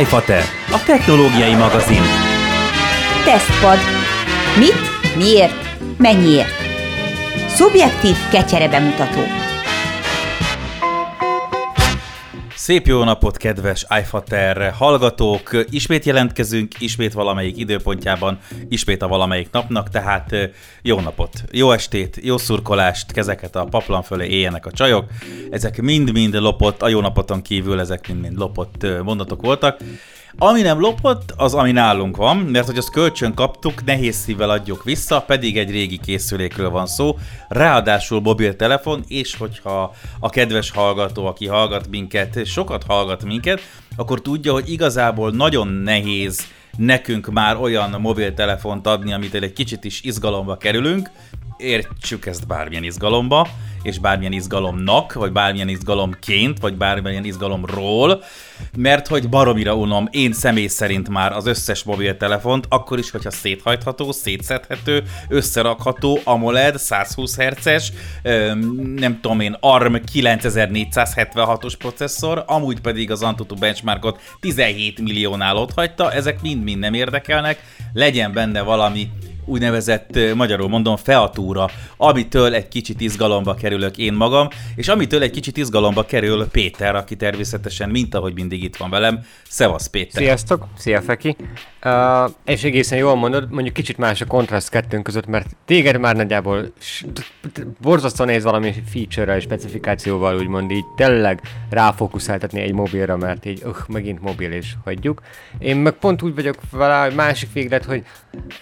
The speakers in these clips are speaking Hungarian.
iFater, a technológiai magazin. Tesztpad. Mit, miért, mennyiért? Szubjektív kecsere bemutató. Szép jó napot, kedves iFater hallgatók! Ismét jelentkezünk, ismét valamelyik időpontjában, ismét a valamelyik napnak, tehát jó napot, jó estét, jó szurkolást, kezeket a paplan fölé éljenek a csajok. Ezek mind-mind lopott, a jó napoton kívül ezek mind-mind lopott mondatok voltak. Ami nem lopott, az ami nálunk van, mert hogy azt kölcsön kaptuk, nehéz szívvel adjuk vissza, pedig egy régi készülékről van szó, ráadásul mobiltelefon, és hogyha a kedves hallgató, aki hallgat minket, sokat hallgat minket, akkor tudja, hogy igazából nagyon nehéz nekünk már olyan mobiltelefont adni, amit egy kicsit is izgalomba kerülünk, értsük ezt bármilyen izgalomba, és bármilyen izgalomnak, vagy bármilyen izgalomként, vagy bármilyen izgalomról, mert hogy baromira unom én személy szerint már az összes mobiltelefont, akkor is, hogyha széthajtható, szétszedhető, összerakható, AMOLED, 120 Hz-es, nem tudom én, ARM 9476-os processzor, amúgy pedig az Antutu benchmarkot 17 milliónál ott hagyta, ezek mind-mind nem érdekelnek, legyen benne valami úgynevezett, magyarul mondom, featúra, amitől egy kicsit izgalomba kerülök én magam, és amitől egy kicsit izgalomba kerül Péter, aki természetesen, mint ahogy mindig itt van velem. Szevasz Péter! Sziasztok! Szia Feki! Uh, és egészen jól mondod, mondjuk kicsit más a kontraszt kettőnk között, mert téged már nagyjából borzasztó néz valami feature-rel, specifikációval, úgymond így tényleg ráfókuszáltatni egy mobilra, mert így, uh, megint mobil és hagyjuk. Én meg pont úgy vagyok vele, másik véglet, hogy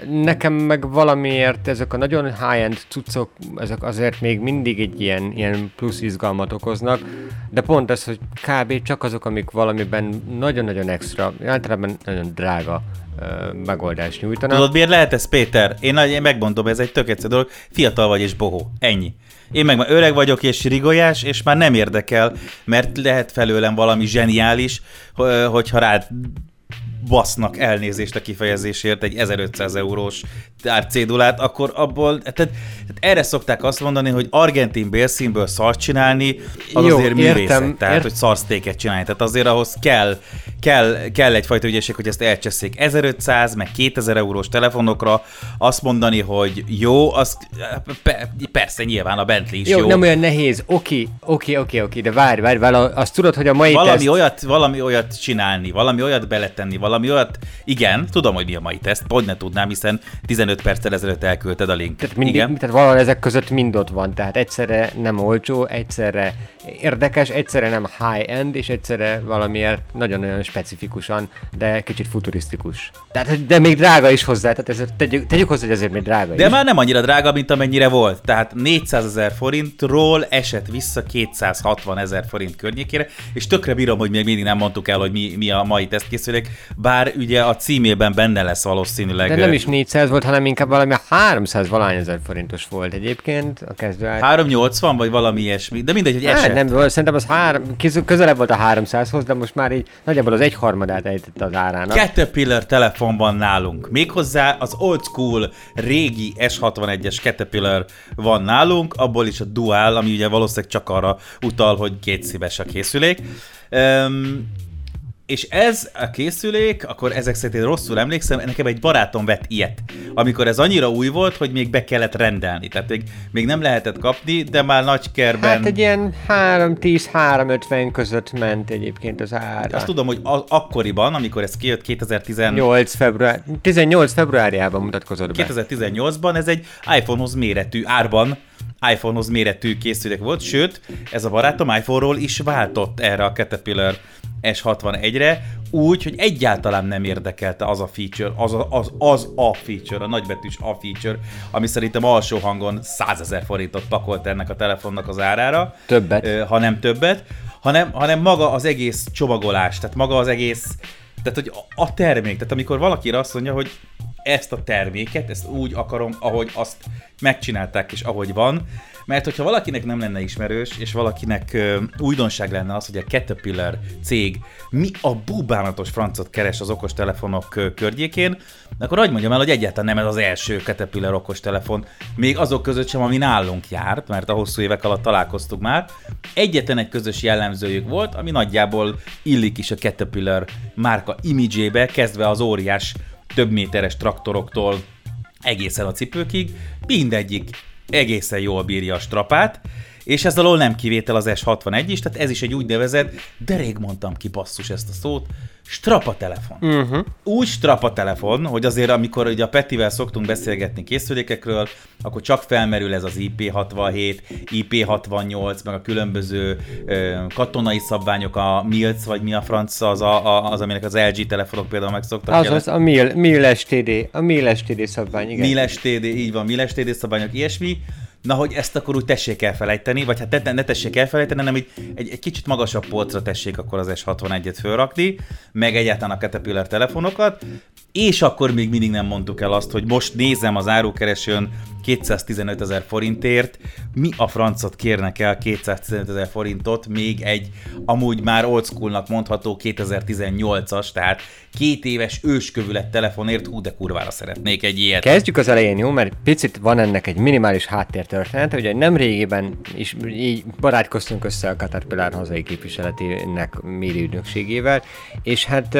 nekem meg valamiért ezek a nagyon high-end cuccok, ezek azért még mindig egy ilyen, ilyen plusz izgalmat okoznak, de pont ez, hogy kb. csak azok, amik valamiben nagyon-nagyon extra, általában nagyon drága megoldást nyújtanak. Tudod, miért lehet ez, Péter? Én, én megmondom, ez egy tök egyszerű dolog. Fiatal vagy és bohó. Ennyi. Én meg már öreg vagyok és rigolyás, és már nem érdekel, mert lehet felőlem valami zseniális, hogyha rád basznak elnézést a kifejezésért egy 1500 eurós cédulát, akkor abból, tehát, tehát erre szokták azt mondani, hogy argentin bélszínből szart csinálni, az Jó, azért művészet, értem, tehát ért... hogy szarsztéket csinálni, tehát azért ahhoz kell, kell, kell egyfajta ügyesség, hogy ezt elcseszik 1500, meg 2000 eurós telefonokra, azt mondani, hogy jó, az persze nyilván a Bentley is jó. jó. nem olyan nehéz, oké, oké, oké, oké, de várj, várj, várj, azt tudod, hogy a mai valami teszt... olyat, valami olyat csinálni, valami olyat beletenni, valami olyat, igen, tudom, hogy mi a mai teszt, hogy ne tudnám, hiszen 15 perccel ezelőtt elküldted a linket. Tehát, mindig, igen. tehát valahol ezek között mind ott van, tehát egyszerre nem olcsó, egyszerre érdekes, egyszerre nem high-end, és egyszerre valamiért nagyon-nagyon specifikusan, de kicsit futurisztikus. Tehát, de még drága is hozzá, tehát ezért tegyük, tegyük hozzá, hogy ezért még drága De is. már nem annyira drága, mint amennyire volt. Tehát 400 ezer forintról esett vissza 260 ezer forint környékére, és tökre bírom, hogy még mindig nem mondtuk el, hogy mi, mi a mai tesztkészülék, bár ugye a címében benne lesz valószínűleg. De nem is 400 volt, hanem inkább valami 300 valány ezer forintos volt egyébként a kezdő 380 vagy valami ilyesmi, de mindegy, hogy esett nem, szerintem az három, közelebb volt a 300-hoz, de most már így nagyjából az egyharmadát ejtett az árának. Caterpillar telefon van nálunk. Méghozzá az old school régi S61-es Caterpillar van nálunk, abból is a Dual, ami ugye valószínűleg csak arra utal, hogy két szíves a készülék. Um, és ez a készülék, akkor ezek szerint én rosszul emlékszem, nekem egy barátom vett ilyet, amikor ez annyira új volt, hogy még be kellett rendelni, tehát még, még nem lehetett kapni, de már nagy kerben... Hát egy ilyen 3-10-350 között ment egyébként az ára. Azt tudom, hogy a- akkoriban, amikor ez kijött 2018 február, 18 februárjában mutatkozott be. 2018-ban ez egy iPhone-hoz méretű árban iPhone-hoz méretű készülék volt, sőt, ez a barátom iPhone-ról is váltott erre a Caterpillar S61-re, úgy, hogy egyáltalán nem érdekelte az a feature, az a, az, az a feature, a nagybetűs a feature, ami szerintem alsó hangon 100 ezer forintot pakolt ennek a telefonnak az árára. Többet. Ha nem többet, hanem, hanem maga az egész csomagolás, tehát maga az egész, tehát hogy a termék, tehát amikor valaki azt mondja, hogy ezt a terméket, ezt úgy akarom, ahogy azt megcsinálták és ahogy van, mert hogyha valakinek nem lenne ismerős, és valakinek ö, újdonság lenne az, hogy a Caterpillar cég mi a bubánatos francot keres az okostelefonok ö, környékén, akkor hogy mondjam el, hogy egyáltalán nem ez az első Caterpillar okostelefon, még azok között sem, ami nálunk járt, mert a hosszú évek alatt találkoztuk már. Egyetlen egy közös jellemzőjük volt, ami nagyjából illik is a Caterpillar márka imidzsébe, kezdve az óriás több méteres traktoroktól egészen a cipőkig, mindegyik egészen jól bírja a strapát, és ez alól nem kivétel az S61 is, tehát ez is egy úgynevezett, de rég mondtam ki basszus ezt a szót, strapa telefon. Uh-huh. Úgy strapa telefon, hogy azért amikor ugye a Petivel szoktunk beszélgetni készülékekről, akkor csak felmerül ez az IP67, IP68, meg a különböző ö, katonai szabványok, a MILC, vagy mi a franc, az, a, a, az aminek az LG telefonok például meg szoktak Az az a MIL, MIL STD, a MIL STD szabvány, igen. MIL STD, így van, MIL STD szabványok, ilyesmi, na hogy ezt akkor úgy tessék elfelejteni, vagy hát ne, ne tessék elfelejteni, hanem egy, egy, egy kicsit magasabb polcra tessék akkor az S61-et fölrakni, meg egyáltalán a Caterpillar telefonokat, és akkor még mindig nem mondtuk el azt, hogy most nézem az árukeresőn 215 ezer forintért, mi a francot kérnek el 215 ezer forintot, még egy amúgy már old schoolnak mondható 2018-as, tehát két éves őskövület telefonért, hú de kurvára szeretnék egy ilyet. Kezdjük az elején, jó? Mert picit van ennek egy minimális háttértörténet, ugye nem régiben is így barátkoztunk össze a Caterpillar hazai képviseletének médi ügynökségével, és hát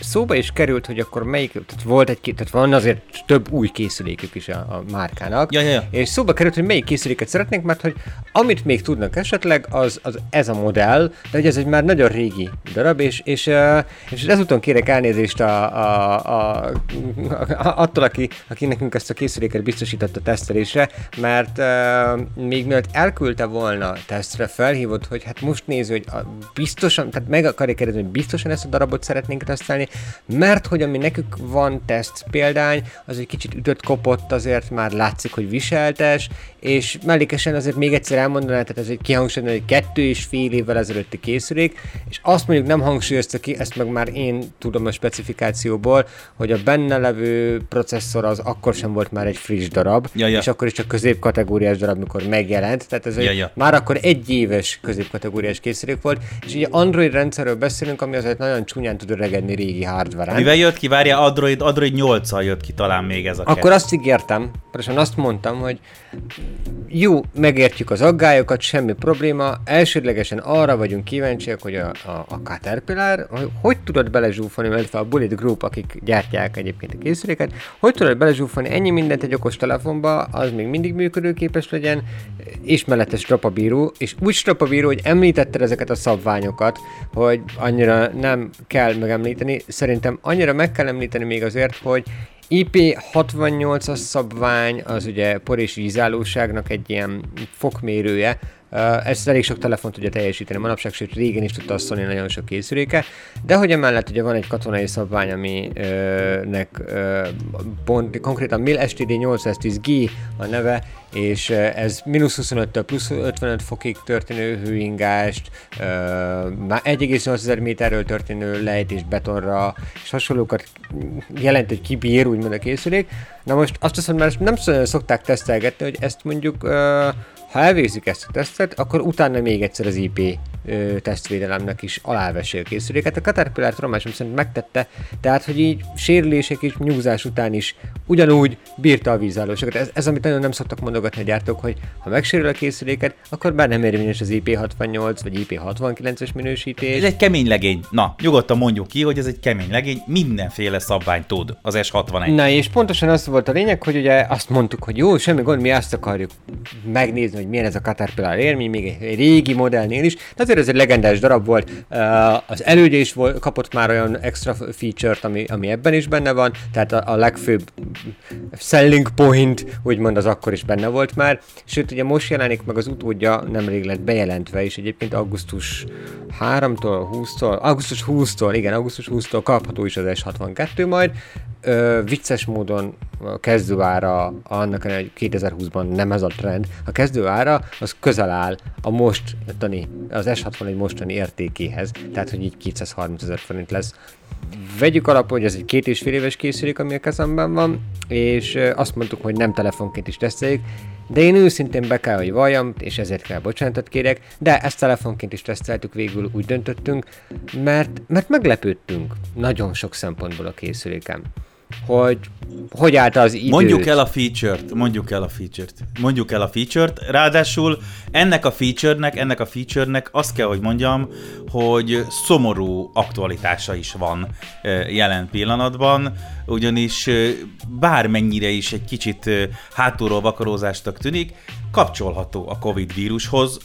szóba is került, hogy akkor melyik, tehát volt egy, tehát van azért több új készülékük is a, a márkának, Ja, ja, ja. és szóba került, hogy melyik készüléket szeretnénk, mert hogy amit még tudnak esetleg, az, az ez a modell, de hogy ez egy már nagyon régi darab, és, és, és ezúton kérek elnézést a, a, a, a, attól, aki, aki nekünk ezt a készüléket biztosított a tesztelésre, mert uh, még mielőtt elküldte volna tesztre, felhívott, hogy hát most néző, hogy a, biztosan, tehát meg akarja kérdezni, hogy biztosan ezt a darabot szeretnénk tesztelni, mert hogy ami nekünk van teszt példány, az egy kicsit ütött kopott, azért már látszik, hogy viseltes, és mellékesen azért még egyszer elmondaná, tehát ez egy kihangsúlyozni, hogy kettő és fél évvel ezelőtti készülék, és azt mondjuk nem hangsúlyozta ki, ezt meg már én tudom a specifikációból, hogy a benne levő processzor az akkor sem volt már egy friss darab, Ja, ja. és akkor is csak középkategóriás darab, mikor megjelent, tehát ez Ja, ja. már akkor egy éves középkategóriás készülék volt, és ugye Android rendszerről beszélünk, ami azért nagyon csúnyán tud öregedni régi hardware Mivel jött ki? Várja, Android, Android 8-al jött ki talán még ez a Akkor azt ígértem, pontosan azt mondtam, hogy jó, megértjük az aggályokat, semmi probléma, elsődlegesen arra vagyunk kíváncsiak, hogy a, a, a Caterpillar, hogy, hogy tudod belezsúfolni, illetve a Bullet Group, akik gyártják egyébként a készüléket, hogy tudod belezsúfolni ennyi mindent egy okos telefonba, az még mindig működőképes legyen, és mellette strapabíró, és úgy strapabíró, hogy említetted ezeket a szabványokat, hogy annyira nem kell megemlíteni, szerintem annyira meg kell említeni még azért, hogy IP68-as szabvány az ugye por és vízállóságnak egy ilyen fokmérője, ezt elég sok telefon tudja teljesíteni manapság, sőt régen is tudta azt szólni nagyon sok készüléke, de hogy emellett ugye van egy katonai szabvány, aminek pont, konkrétan MIL STD 810G a neve, és ez mínusz 25-től plusz 55 fokig történő hőingást, már 1,8 méterről történő lejtés betonra, és hasonlókat jelent, hogy kibír úgymond a készülék. Na most azt hiszem, mert nem sz- szokták tesztelgetni, hogy ezt mondjuk ha elvégzik ezt a tesztet, akkor utána még egyszer az IP ö, tesztvédelemnek is alávessél a készüléket. A Caterpillar tudomásom szerint megtette, tehát hogy így sérülések és nyúzás után is ugyanúgy bírta a vízállóságot. Ez, ez amit nagyon nem szoktak mondogatni a gyártók, hogy ha megsérül a készüléket, akkor bár nem érvényes az IP68 vagy IP69-es minősítés. Ez egy kemény legény. Na, nyugodtan mondjuk ki, hogy ez egy kemény legény, mindenféle szabványt tud az S61. Na és pontosan az volt a lényeg, hogy ugye azt mondtuk, hogy jó, semmi gond, mi azt akarjuk megnézni, hogy milyen ez a Caterpillar élmény, még egy, régi modellnél is, de azért ez egy legendás darab volt. Uh, az elődje is volt, kapott már olyan extra feature-t, ami, ami ebben is benne van, tehát a, a legfőbb selling point, úgymond az akkor is benne volt már, sőt ugye most jelenik meg az utódja, nemrég lett bejelentve, és egyébként augusztus 3-tól, 20-tól, augusztus 20-tól, igen, augusztus 20-tól kapható is az S62 majd, Ö, vicces módon a kezdőára, annak hogy 2020-ban nem ez a trend, a kezdőára az közel áll a mostani, az S61 mostani értékéhez, tehát hogy így 230 ezer forint lesz. Vegyük alapul, hogy ez egy két és fél éves készülék, ami a kezemben van, és azt mondtuk, hogy nem telefonként is teszteljük, de én őszintén be kell, hogy valljam, és ezért kell bocsánatot kérek, de ezt telefonként is teszteltük, végül úgy döntöttünk, mert, mert meglepődtünk nagyon sok szempontból a készülékem hogy hogy állt az időt. Mondjuk el a feature-t, mondjuk el a feature-t, mondjuk el a feature-t, ráadásul ennek a feature-nek, ennek a feature-nek azt kell, hogy mondjam, hogy szomorú aktualitása is van jelen pillanatban, ugyanis bármennyire is egy kicsit hátulról vakarózástak tűnik, kapcsolható a Covid vírushoz,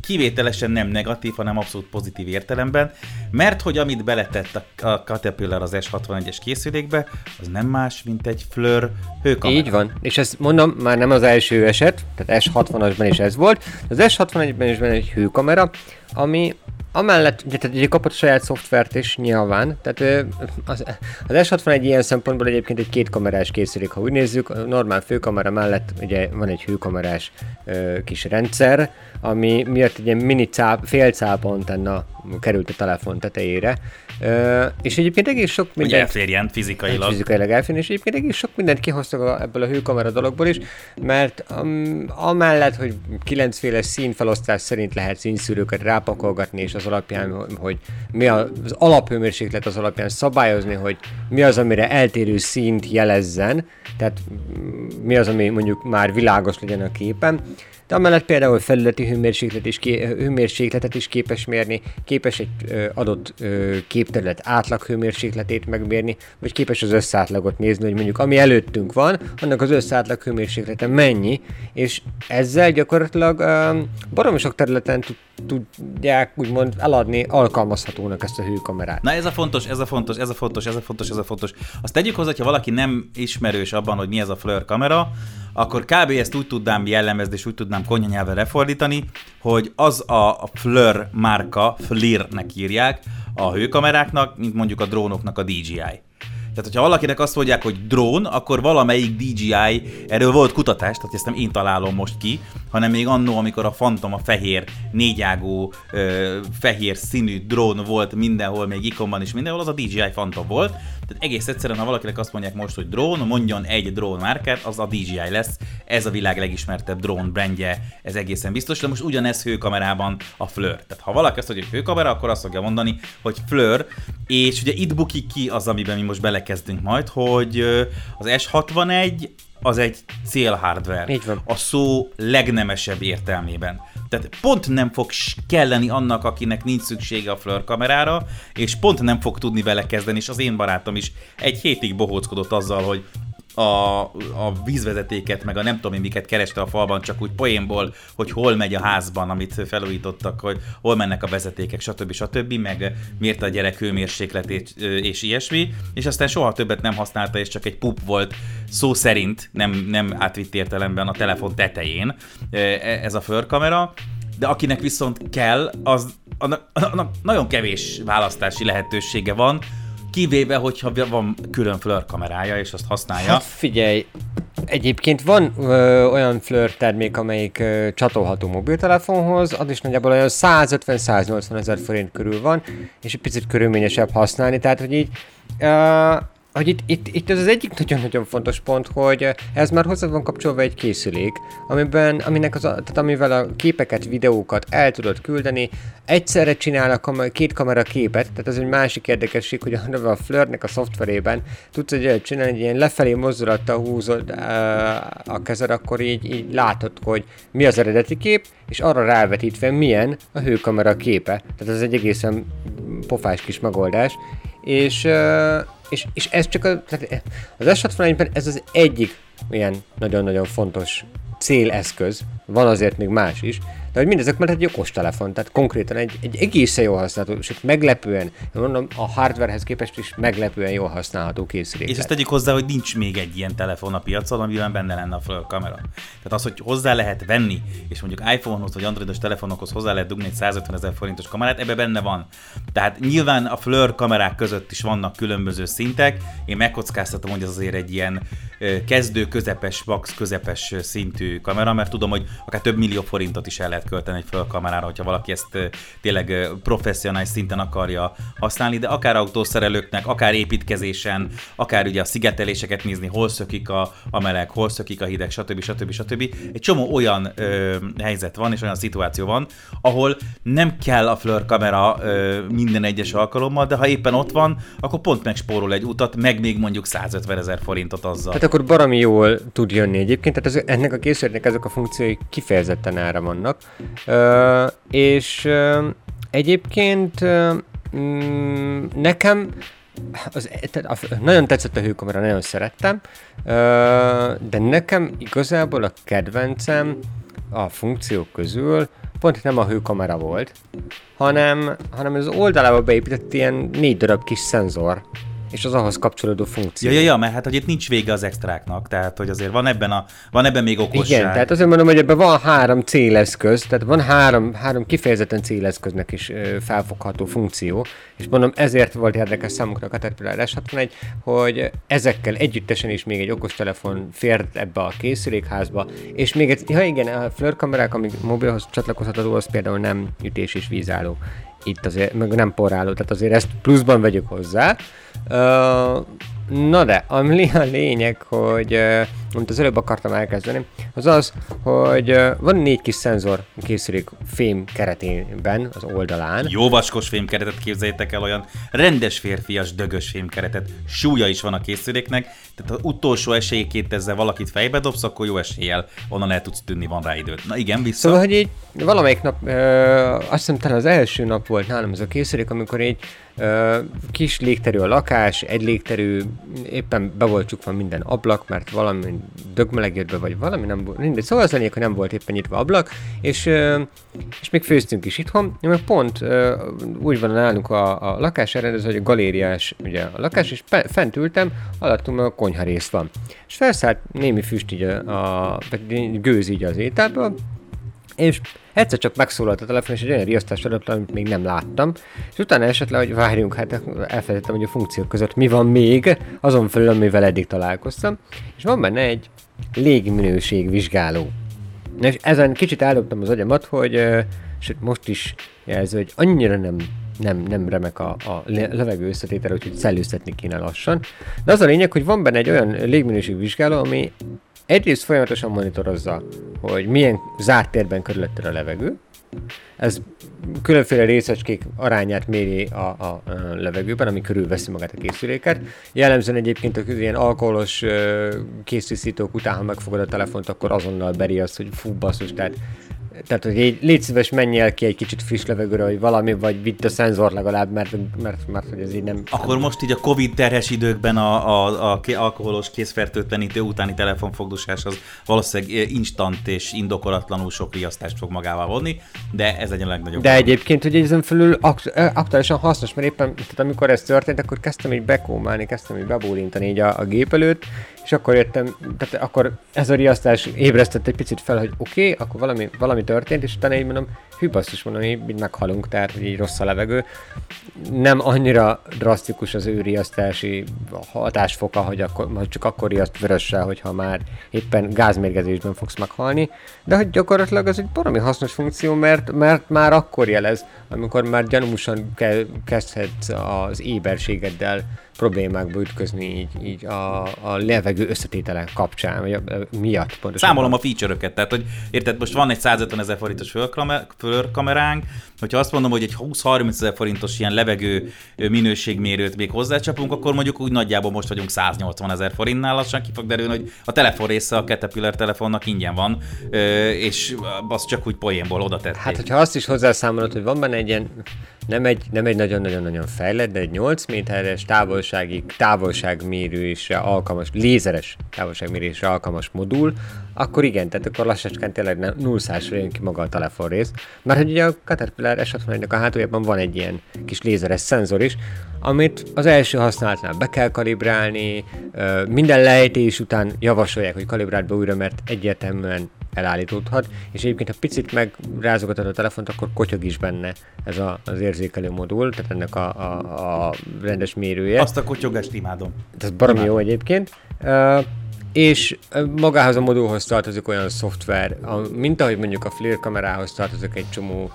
kivételesen nem negatív, hanem abszolút pozitív értelemben, mert hogy amit beletett a Caterpillar az S61-es készülékbe, az nem más, mint egy Fleur hőkamera. Így van, és ezt mondom, már nem az első eset, tehát S60-asban is ez volt, az S61-ben is van egy hőkamera, ami Amellett, ugye, tehát ugye kapott saját szoftvert is nyilván, tehát az, az S61 ilyen szempontból egyébként egy kétkamerás készülék, ha úgy nézzük, normál főkamera mellett ugye van egy hőkamerás ö, kis rendszer, ami miatt egy ilyen mini cáp, fél cáp antenna került a telefon tetejére, ö, és egyébként egész sok mindent... Hogy elférjen fizikailag. Hát fizikailag elférjen, és egyébként egész sok mindent kihoztak a, ebből a hőkamera dologból is, mert um, amellett, hogy kilencféle színfelosztás szerint lehet színszűrőket rápakolgatni, és az alapján, hogy mi az alaphőmérséklet az alapján szabályozni, hogy mi az, amire eltérő színt jelezzen, tehát mi az, ami mondjuk már világos legyen a képen, de amellett például felületi hőmérséklet is, hőmérsékletet is képes mérni, képes egy adott képterület átlag hőmérsékletét megmérni, vagy képes az összátlagot nézni, hogy mondjuk ami előttünk van, annak az összátlag hőmérséklete mennyi, és ezzel gyakorlatilag baromi sok területen tudják úgymond eladni alkalmazhatónak ezt a hőkamerát. Na ez a fontos, ez a fontos, ez a fontos, ez a fontos, ez a fontos. Azt tegyük hozzá, ha valaki nem ismerős abban, hogy mi ez a Fleur kamera, akkor kb. ezt úgy tudnám jellemezni, és úgy tudnám konyanyelven lefordítani, hogy az a Fleur márka, Flirnek írják a hőkameráknak, mint mondjuk a drónoknak a DJI. Tehát, hogyha valakinek azt mondják, hogy drón, akkor valamelyik DJI, erről volt kutatás, tehát ezt nem én találom most ki, hanem még annó, amikor a Phantom, a fehér, négyágú, ö, fehér színű drón volt mindenhol, még ikonban is mindenhol, az a DJI Phantom volt. Tehát egész egyszerűen, ha valakinek azt mondják most, hogy drón, mondjon egy drón márkát, az a DJI lesz. Ez a világ legismertebb drón brandje, ez egészen biztos. De most ugyanez hőkamerában a Fleur. Tehát ha valaki azt mondja, hogy hőkamera, akkor azt fogja mondani, hogy Fleur, és ugye itt bukik ki az, amiben mi most belekezdünk majd, hogy az S61 az egy célhardware. Így van. A szó legnemesebb értelmében. Tehát pont nem fog kelleni annak, akinek nincs szüksége a Fleur kamerára, és pont nem fog tudni vele kezdeni, és az én barátom is egy hétig bohóckodott azzal, hogy a, a vízvezetéket, meg a nem tudom én miket kereste a falban, csak úgy poénból, hogy hol megy a házban, amit felújítottak, hogy hol mennek a vezetékek, stb. stb. meg miért a gyerek hőmérsékletét és ilyesmi, és aztán soha többet nem használta, és csak egy pup volt szó szerint, nem, nem átvitt értelemben a telefon tetején e, ez a förkamera, de akinek viszont kell, az annak, annak nagyon kevés választási lehetősége van, Kivéve, hogyha van külön Fleur kamerája, és azt használja. Hát figyelj, Egyébként van ö, olyan Fleur termék, amelyik ö, csatolható mobiltelefonhoz, az is nagyjából olyan 150-180 ezer forint körül van, és egy picit körülményesebb használni, tehát hogy így ö, hogy itt, itt, itt ez az egyik nagyon-nagyon fontos pont, hogy ez már hozzá van kapcsolva egy készülék, amiben, aminek az, tehát amivel a képeket, videókat el tudod küldeni, egyszerre csinál a kam- két kamera képet, tehát ez egy másik érdekesség, hogy a, a Flirtnek a szoftverében tudsz egy csinálni, egy ilyen lefelé mozdulattal húzod a kezed, akkor így, így látod, hogy mi az eredeti kép, és arra rávetítve milyen a hőkamera képe. Tehát ez egy egészen pofás kis megoldás, és és, és ez csak a, az S61-ben ez az egyik ilyen nagyon-nagyon fontos céleszköz, van azért még más is, de hogy mindezek mellett egy okos telefon, tehát konkrétan egy, egy egészen jól használható, sőt meglepően, mondom, a hardwarehez képest is meglepően jól használható készülék. És ezt tegyük hozzá, hogy nincs még egy ilyen telefon a piacon, amiben benne lenne a Fleur kamera. Tehát az, hogy hozzá lehet venni, és mondjuk iPhone-hoz vagy Androidos telefonokhoz hozzá lehet dugni egy 150 ezer forintos kamerát, ebbe benne van. Tehát nyilván a Fleur kamerák között is vannak különböző szintek. Én megkockáztatom, hogy ez azért egy ilyen kezdő, közepes, max közepes szintű kamera, mert tudom, hogy akár több millió forintot is el lehet költeni egy Fleur kamerára, hogyha valaki ezt tényleg professzionális szinten akarja használni, de akár autószerelőknek, akár építkezésen, akár ugye a szigeteléseket nézni, hol szökik a, a meleg, hol szökik a hideg, stb. stb. stb. Egy csomó olyan ö, helyzet van, és olyan szituáció van, ahol nem kell a Fleur kamera ö, minden egyes alkalommal, de ha éppen ott van, akkor pont megspórol egy utat, meg még mondjuk 150 ezer forintot azzal. Tehát akkor baromi jól tud jönni egyébként, tehát ez, ennek a készüléknek ezek a funkciói kifejezetten ára vannak. És egyébként mm, nekem az, nagyon tetszett a hőkamera, nagyon szerettem, de nekem igazából a kedvencem a funkciók közül pont nem a hőkamera volt, hanem, hanem az oldalába beépített ilyen négy darab kis szenzor, és az ahhoz kapcsolódó funkció. Ja, ja, ja, mert hát hogy itt nincs vége az extráknak, tehát hogy azért van ebben, a, van ebben még okosság. Igen, tehát azért mondom, hogy ebben van három céleszköz, tehát van három, három kifejezetten céleszköznek is ö, felfogható funkció, és mondom, ezért volt érdekes számukra a Caterpillar S61, hogy ezekkel együttesen is még egy okostelefon fért ebbe a készülékházba, és még egy, ha igen, a Fleur kamerák, amik mobilhoz csatlakozható, az például nem ütés és vízálló itt azért, meg nem porráló, tehát azért ezt pluszban vegyük hozzá. Uh, na de, ami a lényeg, hogy amit az előbb akartam elkezdeni, az az, hogy van négy kis szenzor készülék fém keretében az oldalán. Jó vaskos fém keretet képzeljétek el, olyan rendes férfias, dögös fém keretet. Súlya is van a készüléknek, tehát az utolsó esélyként ezzel valakit fejbe dobsz, akkor jó eséllyel onnan el tudsz tűnni, van rá időt. Na igen, vissza. Szóval, hogy így valamelyik nap, ö, azt hiszem talán az első nap volt nálam ez a készülék, amikor így kis légterű a lakás, egy légterű, éppen be volt csukva minden ablak, mert valami dögmeleg jött be, vagy valami nem volt, mindegy. Szóval az lényeg, hogy nem volt éppen nyitva ablak, és, és még főztünk is itthon, mert pont úgy van nálunk a, a lakás elrendező, hogy a galériás ugye a lakás, és fent ültem, alattunk meg a konyha rész van. És felszállt némi füst így a, a gőz így az ételből, és egyszer csak megszólalt a telefon, és egy olyan riasztás adott, amit még nem láttam, és utána esetleg, hogy várjunk, hát elfelejtettem, hogy a funkciók között mi van még, azon felül, amivel eddig találkoztam, és van benne egy légminőségvizsgáló. És ezen kicsit eldobtam az agyamat, hogy sőt most is jelző, hogy annyira nem nem, nem remek a, a levegő összetétel, úgyhogy szellőztetni kéne lassan. De az a lényeg, hogy van benne egy olyan légminőségvizsgáló, ami egyrészt folyamatosan monitorozza, hogy milyen zárt térben körülötted a levegő, ez különféle részecskék arányát méri a, a, a levegőben, ami körülveszi magát a készüléket. Jellemzően egyébként az ilyen alkoholos készítók után, ha megfogod a telefont, akkor azonnal beri azt, hogy fú, basszus, tehát tehát, hogy így, légy szíves, menj el ki egy kicsit friss levegőre, hogy valami, vagy vitt a szenzor legalább, mert, mert, mert hogy ez így nem... Akkor most így a Covid terhes időkben a, a, a alkoholos készfertőtlenítő utáni telefonfogdosás az valószínűleg instant és indokolatlanul sok riasztást fog magával vonni, de ez egy a legnagyobb. De egyébként, hogy ezen felül aktuálisan hasznos, mert éppen, tehát amikor ez történt, akkor kezdtem így bekómálni, kezdtem így bebólintani így a, a gép előtt, és akkor jöttem, tehát akkor ez a riasztás ébresztett egy picit fel, hogy oké, okay, akkor valami, valami történt, és utána így mondom, hű basszus, mondom, így meghalunk, tehát hogy így rossz a levegő. Nem annyira drasztikus az ő riasztási hatásfoka, hogy, akkor, hogy csak akkor riaszt vörössel, hogyha már éppen gázmérgezésben fogsz meghalni, de hogy gyakorlatilag ez egy valami hasznos funkció, mert, mert már akkor jelez, amikor már gyanúsan ke- kezdhetsz az éberségeddel problémákba ütközni így, így a, a levegő összetétele kapcsán, vagy a, a miatt pontosan. Számolom a feature-öket, tehát hogy érted, most van egy 150 ezer forintos fölkameránk, hogyha azt mondom, hogy egy 20-30 ezer forintos ilyen levegő minőségmérőt még hozzácsapunk, akkor mondjuk úgy nagyjából most vagyunk 180 ezer forintnál, lassan ki fog derülni, hogy a telefon része a Caterpillar telefonnak ingyen van, és az csak úgy poénból oda tették. Hát, hogyha azt is hozzászámolod, hogy van benne egy ilyen nem egy, nem egy nagyon-nagyon-nagyon fejlett, de egy 8 méteres távolsági távolságmérésre alkalmas, lézeres távolságmérésre alkalmas modul, akkor igen, tehát akkor lassacskán tényleg nullszásra jön ki maga a telefonrész. Mert hogy ugye a Caterpillar s a hátuljában van egy ilyen kis lézeres szenzor is, amit az első használatnál be kell kalibrálni, minden lejtés után javasolják, hogy kalibráld be újra, mert egyértelműen elállítódhat, és egyébként ha picit megrázogatod a telefont, akkor kotyog is benne ez a, az érzékelő modul, tehát ennek a, a, a rendes mérője. Azt a kotyogást imádom. Ez baromi jó egyébként. Uh, és magához a modulhoz tartozik olyan szoftver, a, mint ahogy mondjuk a FLIR kamerához tartozik egy csomó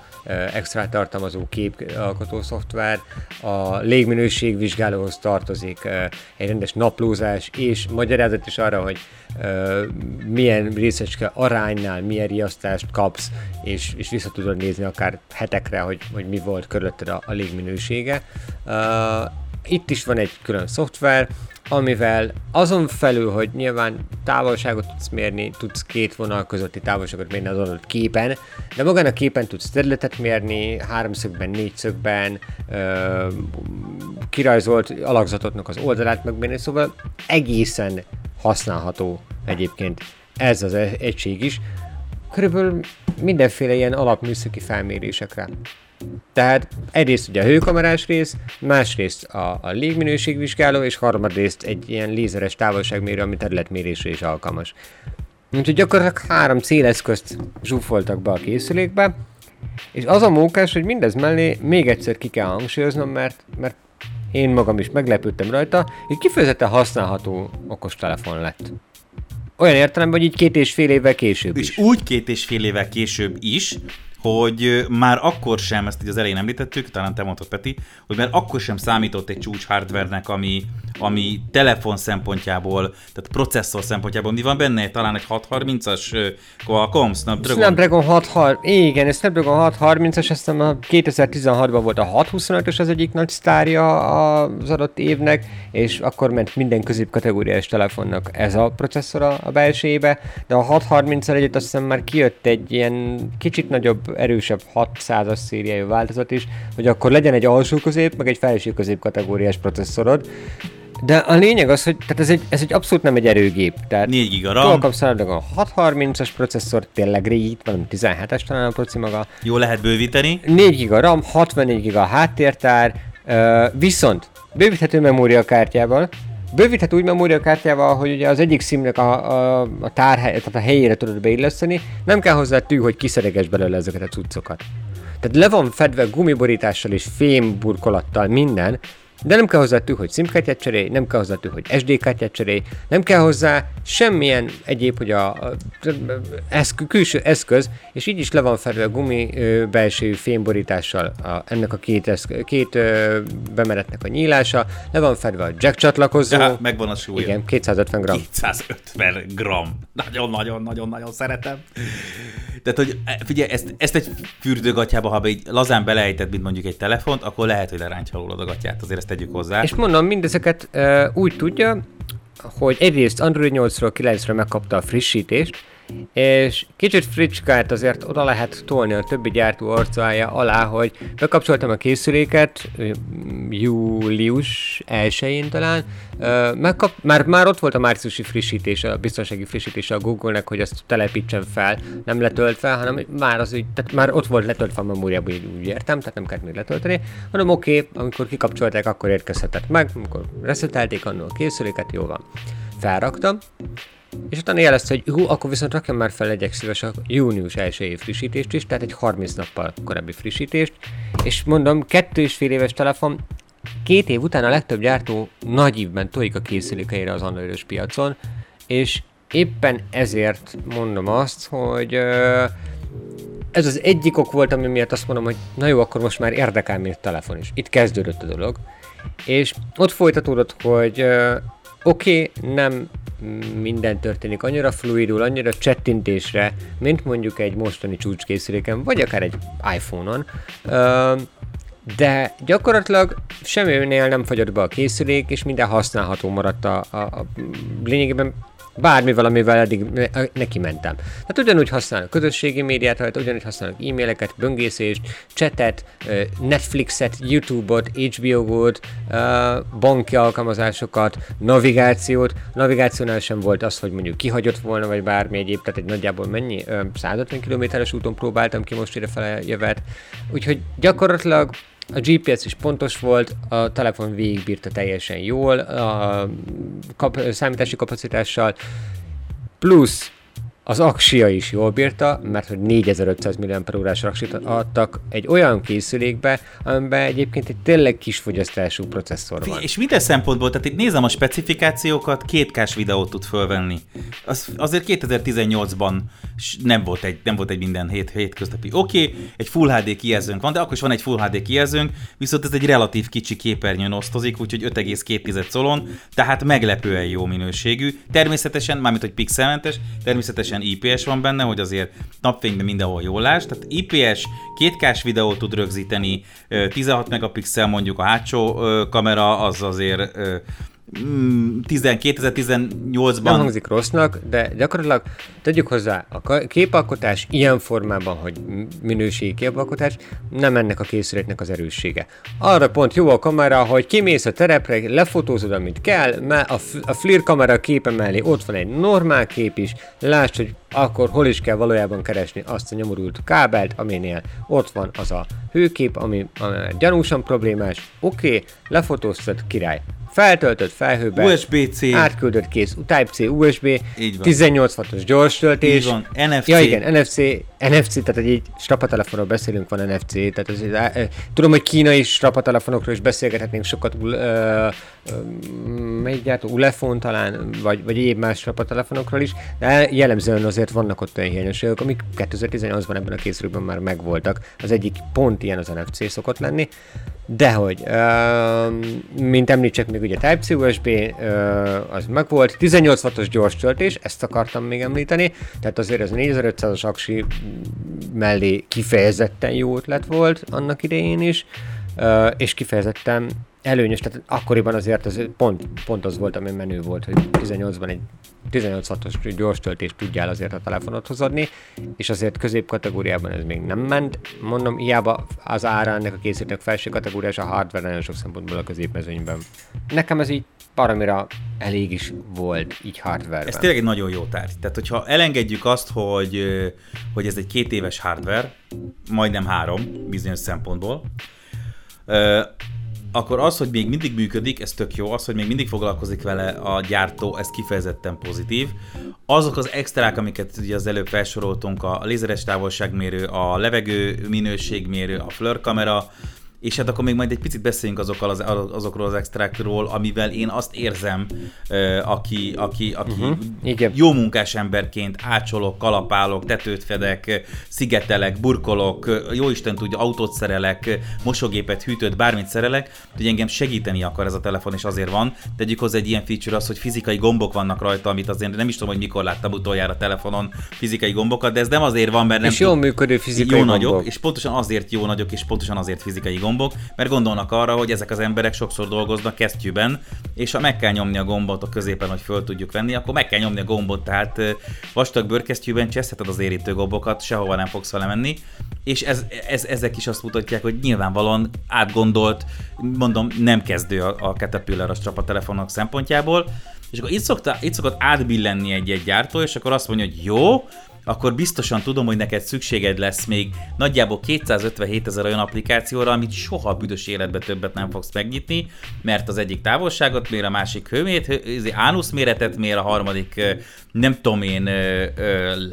extra tartalmazó képalkotó szoftver, a légminőségvizsgálóhoz tartozik egy rendes naplózás, és magyarázat is arra, hogy milyen részecske aránynál milyen riasztást kapsz, és, és vissza tudod nézni akár hetekre, hogy, hogy mi volt körülötted a, a légminősége. Itt is van egy külön szoftver, amivel azon felül, hogy nyilván távolságot tudsz mérni, tudsz két vonal közötti távolságot mérni az adott képen, de magán a képen tudsz területet mérni, háromszögben, négyszögben, ö, kirajzolt alakzatotnak az oldalát megmérni, szóval egészen használható egyébként ez az e- egység is, körülbelül mindenféle ilyen alapműszaki felmérésekre. Tehát egyrészt ugye a hőkamerás rész, másrészt a, a légminőségvizsgáló, és harmadrészt egy ilyen lézeres távolságmérő, ami területmérésre is alkalmas. Úgyhogy gyakorlatilag három céleszközt zsúfoltak be a készülékbe, és az a mókás, hogy mindez mellé még egyszer ki kell hangsúlyoznom, mert, mert én magam is meglepődtem rajta, hogy kifejezetten használható okostelefon lett. Olyan értelemben, hogy így két és fél évvel később és is. úgy két és fél évvel később is, hogy már akkor sem, ezt így az elején említettük, talán te mondtad Peti, hogy már akkor sem számított egy csúcs hardvernek, ami, ami telefon szempontjából, tehát processzor szempontjából, mi van benne? Talán egy 630-as Qualcomm Snapdragon? Snapdragon 630, igen, a Snapdragon 630-as, azt a 2016-ban volt a 625-ös az egyik nagy sztárja az adott évnek, és akkor ment minden középkategóriás telefonnak ez a processzor a belsejébe, de a 630 egyet azt hiszem már kijött egy ilyen kicsit nagyobb erősebb 600-as szériájú változat is, hogy akkor legyen egy alsó közép, meg egy felső közép kategóriás processzorod. De a lényeg az, hogy tehát ez egy, ez egy abszolút nem egy erőgép. Tehát 4 giga RAM. Qualcomm Snapdragon 630-as processzor, tényleg régi, valami 17-es talán a proci maga. Jó lehet bővíteni. 4 giga RAM, 64 giga háttértár, viszont bővíthető memóriakártyával, Bővíthet úgy memóriakártyával, hogy ugye az egyik szimnek a, a, a tárhely, tehát a helyére tudod beilleszteni, nem kell hozzá tű, hogy kiszereges belőle ezeket a cuccokat. Tehát le van fedve gumiborítással és fémburkolattal minden, de nem kell hozzá tű, hogy SIM-kártyát cserélj, nem kell hozzá tű, hogy SD kártyát cserélj, nem kell hozzá semmilyen egyéb, hogy a, a eszk, külső eszköz, és így is le van fedve a gumi ö, belső fémborítással a, ennek a két, eszk, két ö, bemeretnek a nyílása, le van fedve a jack csatlakozó. Ja, megvan a súlya. Igen, 250 gram. 250 gram. Nagyon-nagyon-nagyon-nagyon szeretem. Tehát, hogy e, figyelj, ezt, ezt egy fürdőgatjába, ha egy lazán belejtett, mint mondjuk egy telefont, akkor lehet, hogy lerántja a gatyát, azért ezt tegyük hozzá. És mondom, mindezeket uh, úgy tudja, hogy egyrészt Android 8-ról 9-ről megkapta a frissítést, és kicsit fricskát azért oda lehet tolni a többi gyártó arcája alá, hogy bekapcsoltam a készüléket július 1-én talán, megkap, már, már ott volt a márciusi frissítés, a biztonsági frissítés a Google-nek, hogy ezt telepítsen fel, nem letöltve, hanem már az úgy, tehát már ott volt letöltve a memóriában, így úgy értem, tehát nem kellett még letölteni, hanem oké, okay, amikor kikapcsolták, akkor érkezhetett meg, amikor reszetelték annól a készüléket, jó van. Felraktam, és utána jelezte, hogy hú, akkor viszont rakjam már fel egy szíves a június első év frissítést is, tehát egy 30 nappal korábbi frissítést, és mondom, kettő és fél éves telefon, két év után a legtöbb gyártó nagy évben tojik a készülékeire az androidos piacon, és éppen ezért mondom azt, hogy ez az egyik ok volt, ami miatt azt mondom, hogy na jó, akkor most már érdekel még telefon is. Itt kezdődött a dolog. És ott folytatódott, hogy oké, okay, nem minden történik annyira fluidul, annyira csettintésre, mint mondjuk egy mostani csúcskészüléken, vagy akár egy iPhone-on. De gyakorlatilag semminél nem fagyott be a készülék, és minden használható maradt a, a, a lényegében bármi valamivel eddig neki mentem. Tehát ugyanúgy használok közösségi médiát rajta, ugyanúgy használok e-maileket, böngészést, chatet, Netflixet, YouTube-ot, HBO Go-t, banki alkalmazásokat, navigációt. Navigációnál sem volt az, hogy mondjuk kihagyott volna, vagy bármi egyéb, tehát egy nagyjából mennyi? 150 kilométeres úton próbáltam ki most ide fele jövet. Úgyhogy gyakorlatilag a GPS is pontos volt, a telefon végigbírta teljesen jól, a kap- számítási kapacitással, plusz az aksia is jól bírta, mert hogy 4500 mAh-órás aksit adtak egy olyan készülékbe, amiben egyébként egy tényleg kis fogyasztású processzor van. És minden szempontból, tehát itt nézem a specifikációkat, két kás videót tud fölvenni. Az, azért 2018-ban nem volt egy, nem volt egy minden hét, hétköznapi. Oké, okay, egy Full HD kijelzőnk van, de akkor is van egy Full HD kijelzőnk, viszont ez egy relatív kicsi képernyőn osztozik, úgyhogy 5,2 szolon, tehát meglepően jó minőségű. Természetesen, mármint hogy pixelmentes, természetesen teljesen IPS van benne, hogy azért napfényben mindenhol jól lásd. Tehát IPS 2K-s videót tud rögzíteni, 16 megapixel mondjuk a hátsó kamera, az azért 2018-ban... Nem hangzik rossznak, de gyakorlatilag tegyük hozzá, a képalkotás ilyen formában, hogy minőségi képalkotás, nem ennek a készüléknek az erőssége. Arra pont jó a kamera, hogy kimész a terepre, lefotózod, amit kell, mert a, a FLIR kamera képe mellé ott van egy normál kép is, lásd, hogy akkor hol is kell valójában keresni azt a nyomorult kábelt, aminél ott van az a hőkép, ami, ami gyanúsan problémás, oké, okay, lefotóztad, király. Feltöltött felhőbe, USB-C, átküldött kész, Type-C, USB, Így van. 18 watt gyors töltés. Így van, NFC. Ja igen, NFC, NFC, tehát egy strapatelefonról beszélünk, van NFC, tehát az, uh, tudom, hogy kínai strapatelefonokról is beszélgethetnénk sokat, uh, uh, melyik gyártó, Ulefon talán, vagy, vagy egyéb más strapatelefonokról is, de jellemzően azért vannak ott olyan hiányosságok, amik 2018-ban ebben a készülőben már megvoltak. Az egyik pont ilyen az NFC szokott lenni, dehogy, uh, mint említsek még ugye Type-C USB, az meg volt, 18 wattos gyors töltés, ezt akartam még említeni, tehát azért ez 4500-as aksi mellé kifejezetten jó ötlet volt annak idején is, és kifejezetten előnyös, tehát akkoriban azért az pont, pont az volt, ami menő volt, hogy 18-ban egy 18 watt gyors töltést tudjál azért a telefonodhoz adni, és azért középkategóriában ez még nem ment. Mondom, hiába az ára ennek a készítőnek felső kategóriás, a hardware nagyon sok szempontból a középmezőnyben. Nekem ez így paramira elég is volt így hardware Ez tényleg egy nagyon jó tárgy. Tehát, hogyha elengedjük azt, hogy, hogy ez egy két éves hardware, majdnem három bizonyos szempontból, akkor az, hogy még mindig működik, ez tök jó, az, hogy még mindig foglalkozik vele a gyártó, ez kifejezetten pozitív. Azok az extrák, amiket ugye az előbb felsoroltunk, a lézeres távolságmérő, a levegő minőségmérő, a flör kamera, és hát akkor még majd egy picit beszéljünk azokkal az, azokról az extrákról, amivel én azt érzem, aki, aki, aki uh-huh. jó munkás emberként ácsolok, kalapálok, tetőt fedek, szigetelek, burkolok, jó Isten tudja, autót szerelek, mosogépet, hűtőt, bármit szerelek, hogy engem segíteni akar ez a telefon, és azért van. Tegyük hozzá egy ilyen feature az, hogy fizikai gombok vannak rajta, amit azért nem is tudom, hogy mikor láttam utoljára telefonon fizikai gombokat, de ez nem azért van, mert nem És jól működő fizikai jó gombok. nagyok, és pontosan azért jó nagyok, és pontosan azért fizikai gombok gombok, mert gondolnak arra, hogy ezek az emberek sokszor dolgoznak kesztyűben, és ha meg kell nyomni a gombot a középen, hogy föl tudjuk venni, akkor meg kell nyomni a gombot, tehát vastag bőrkesztyűben cseszheted az érítő gombokat, sehova nem fogsz vele menni, és ez, ez, ezek is azt mutatják, hogy nyilvánvalóan átgondolt, mondom, nem kezdő a, a Caterpillar a strapatelefonok szempontjából, és akkor itt, szokta, itt szokott átbillenni egy-egy gyártó, és akkor azt mondja, hogy jó, akkor biztosan tudom, hogy neked szükséged lesz még nagyjából 257 ezer olyan applikációra, amit soha büdös életbe többet nem fogsz megnyitni, mert az egyik távolságot mér, a másik hőmét, ánusz méretet mér, a harmadik nem tudom én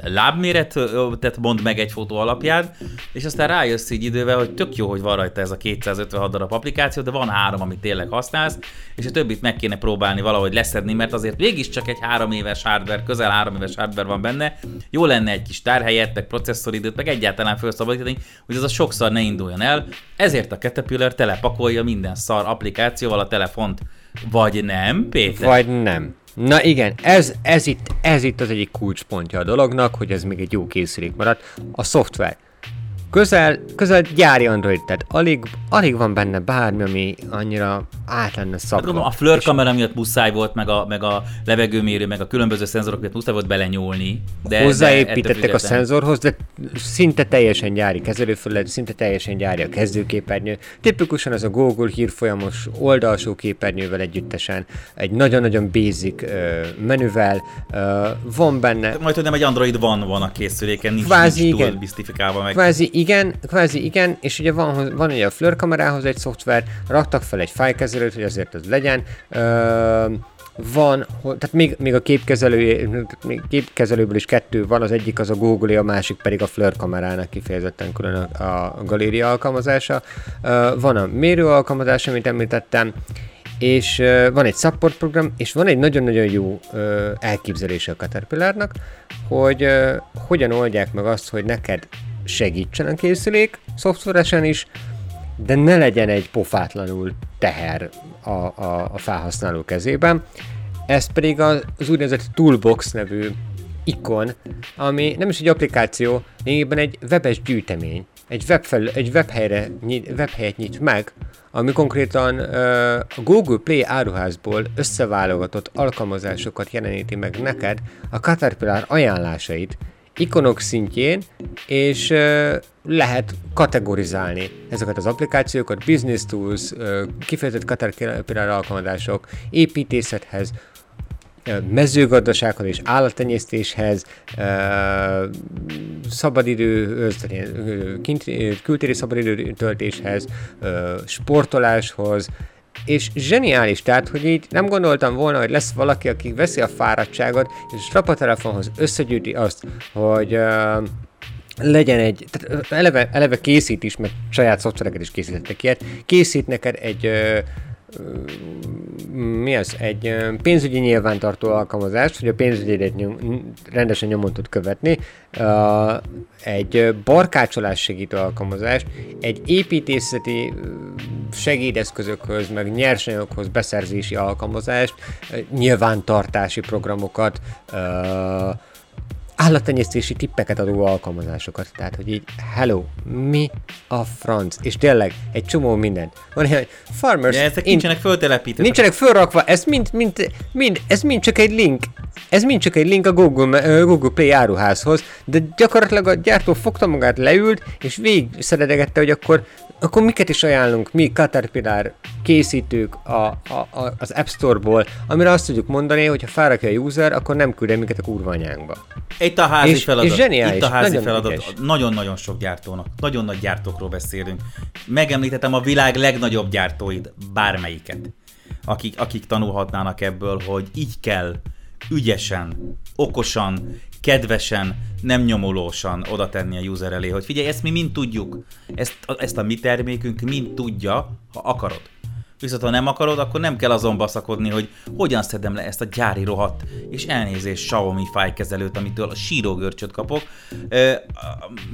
lábméretet mond meg egy fotó alapján, és aztán rájössz így idővel, hogy tök jó, hogy van rajta ez a 256 darab applikáció, de van három, amit tényleg használsz, és a többit meg kéne próbálni valahogy leszedni, mert azért mégiscsak egy három éves hardware, közel három éves hardware van benne, jó lenne egy kis tárhelyet, meg processzoridőt, meg egyáltalán felszabadítani, hogy az a sokszor ne induljon el, ezért a Caterpillar telepakolja minden szar applikációval a telefont. Vagy nem, Péter? Vagy nem. Na igen, ez, ez, itt, ez itt az egyik kulcspontja a dolognak, hogy ez még egy jó készülék maradt. A szoftver. Közel, közel gyári Android, tehát alig, alig van benne bármi, ami annyira át lenne Hát szabva. a flör kamera miatt muszáj volt, meg a, meg a levegőmérő, meg a különböző szenzorok miatt muszáj volt belenyúlni. De, de hozzáépítettek a független- szenzorhoz, de szinte teljesen gyári kezelőfelület, szinte teljesen gyári a kezdőképernyő. Tipikusan ez a Google hírfolyamos oldalsó képernyővel együttesen, egy nagyon-nagyon basic ö, menüvel, ö, van benne Majd, hogy nem egy Android van van a készüléken, nincs, Kvázi nincs igen. biztifikálva meg. Kvázi igen, kvázi igen, és ugye van, van ugye a Fleur kamerához egy szoftver, raktak fel egy fájlkezelőt, hogy azért az legyen. Ö, van, tehát még, még a képkezelő, még képkezelőből is kettő van, az egyik az a Google, a másik pedig a Fleur kamerának kifejezetten külön a, a galéria alkalmazása. Ö, van a mérő alkalmazás, amit említettem, és uh, van egy support program, és van egy nagyon-nagyon jó uh, elképzelése a Caterpillarnak, hogy uh, hogyan oldják meg azt, hogy neked segítsen a készülék, szoftveresen is, de ne legyen egy pofátlanul teher a, a, a felhasználó kezében. Ez pedig az, úgynevezett Toolbox nevű ikon, ami nem is egy applikáció, lényegében egy webes gyűjtemény. Egy, webfel, egy webhelyre, webhelyet nyit meg, ami konkrétan ö, a Google Play áruházból összeválogatott alkalmazásokat jeleníti meg neked a Caterpillar ajánlásait, ikonok szintjén, és lehet kategorizálni ezeket az applikációkat, business tools, kifejezett Caterpillar alkalmazások, építészethez, mezőgazdasághoz és állattenyésztéshez, szabadidőhöz, kültéri szabadidő töltéshez, ö, sportoláshoz, és zseniális, tehát, hogy így nem gondoltam volna, hogy lesz valaki, aki veszi a fáradtságot, és a strapatelefonhoz összegyűjti azt, hogy uh, legyen egy, tehát eleve, eleve készít is, mert saját szoftvereket is készítettek ilyet, készít neked egy ö, mi az, egy pénzügyi nyilvántartó alkalmazást, hogy a pénzügyédet nyom, rendesen nyomon tud követni, egy barkácsolás segítő alkalmazást, egy építészeti segédeszközökhöz, meg nyersanyagokhoz beszerzési alkalmazást, nyilvántartási programokat, állattenyésztési tippeket adó alkalmazásokat. Tehát, hogy így, hello, mi a franc? És tényleg, egy csomó mindent. Van ilyen, farmers... De ezek in- nincsenek föltelepítve. Nincsenek fölrakva, ez mind, mind, mind, ez mind csak egy link. Ez mind csak egy link a Google, Google Play áruházhoz, de gyakorlatilag a gyártó fogta magát, leült, és végig szeredegette, hogy akkor, akkor miket is ajánlunk mi Caterpillar készítők a, a, a, az App Store-ból, amire azt tudjuk mondani, hogy ha felrakja a user, akkor nem küld minket a kurva anyánkba. Itt a házi És- feladat. és zseniális, Itt a házi nagyon feladat. Nagyon-nagyon sok gyártónak. Nagyon nagy gyártókról beszélünk. Megemlítettem a világ legnagyobb gyártóit, bármelyiket. Akik, akik tanulhatnának ebből, hogy így kell ügyesen, okosan, kedvesen, nem nyomulósan oda tenni a user elé, hogy figyelj, ezt mi mind tudjuk. Ezt, ezt a mi termékünk mind tudja, ha akarod. Viszont ha nem akarod, akkor nem kell azon baszakodni, hogy hogyan szedem le ezt a gyári rohadt és elnézés Xiaomi fájkezelőt, amitől a sírógörcsöt kapok,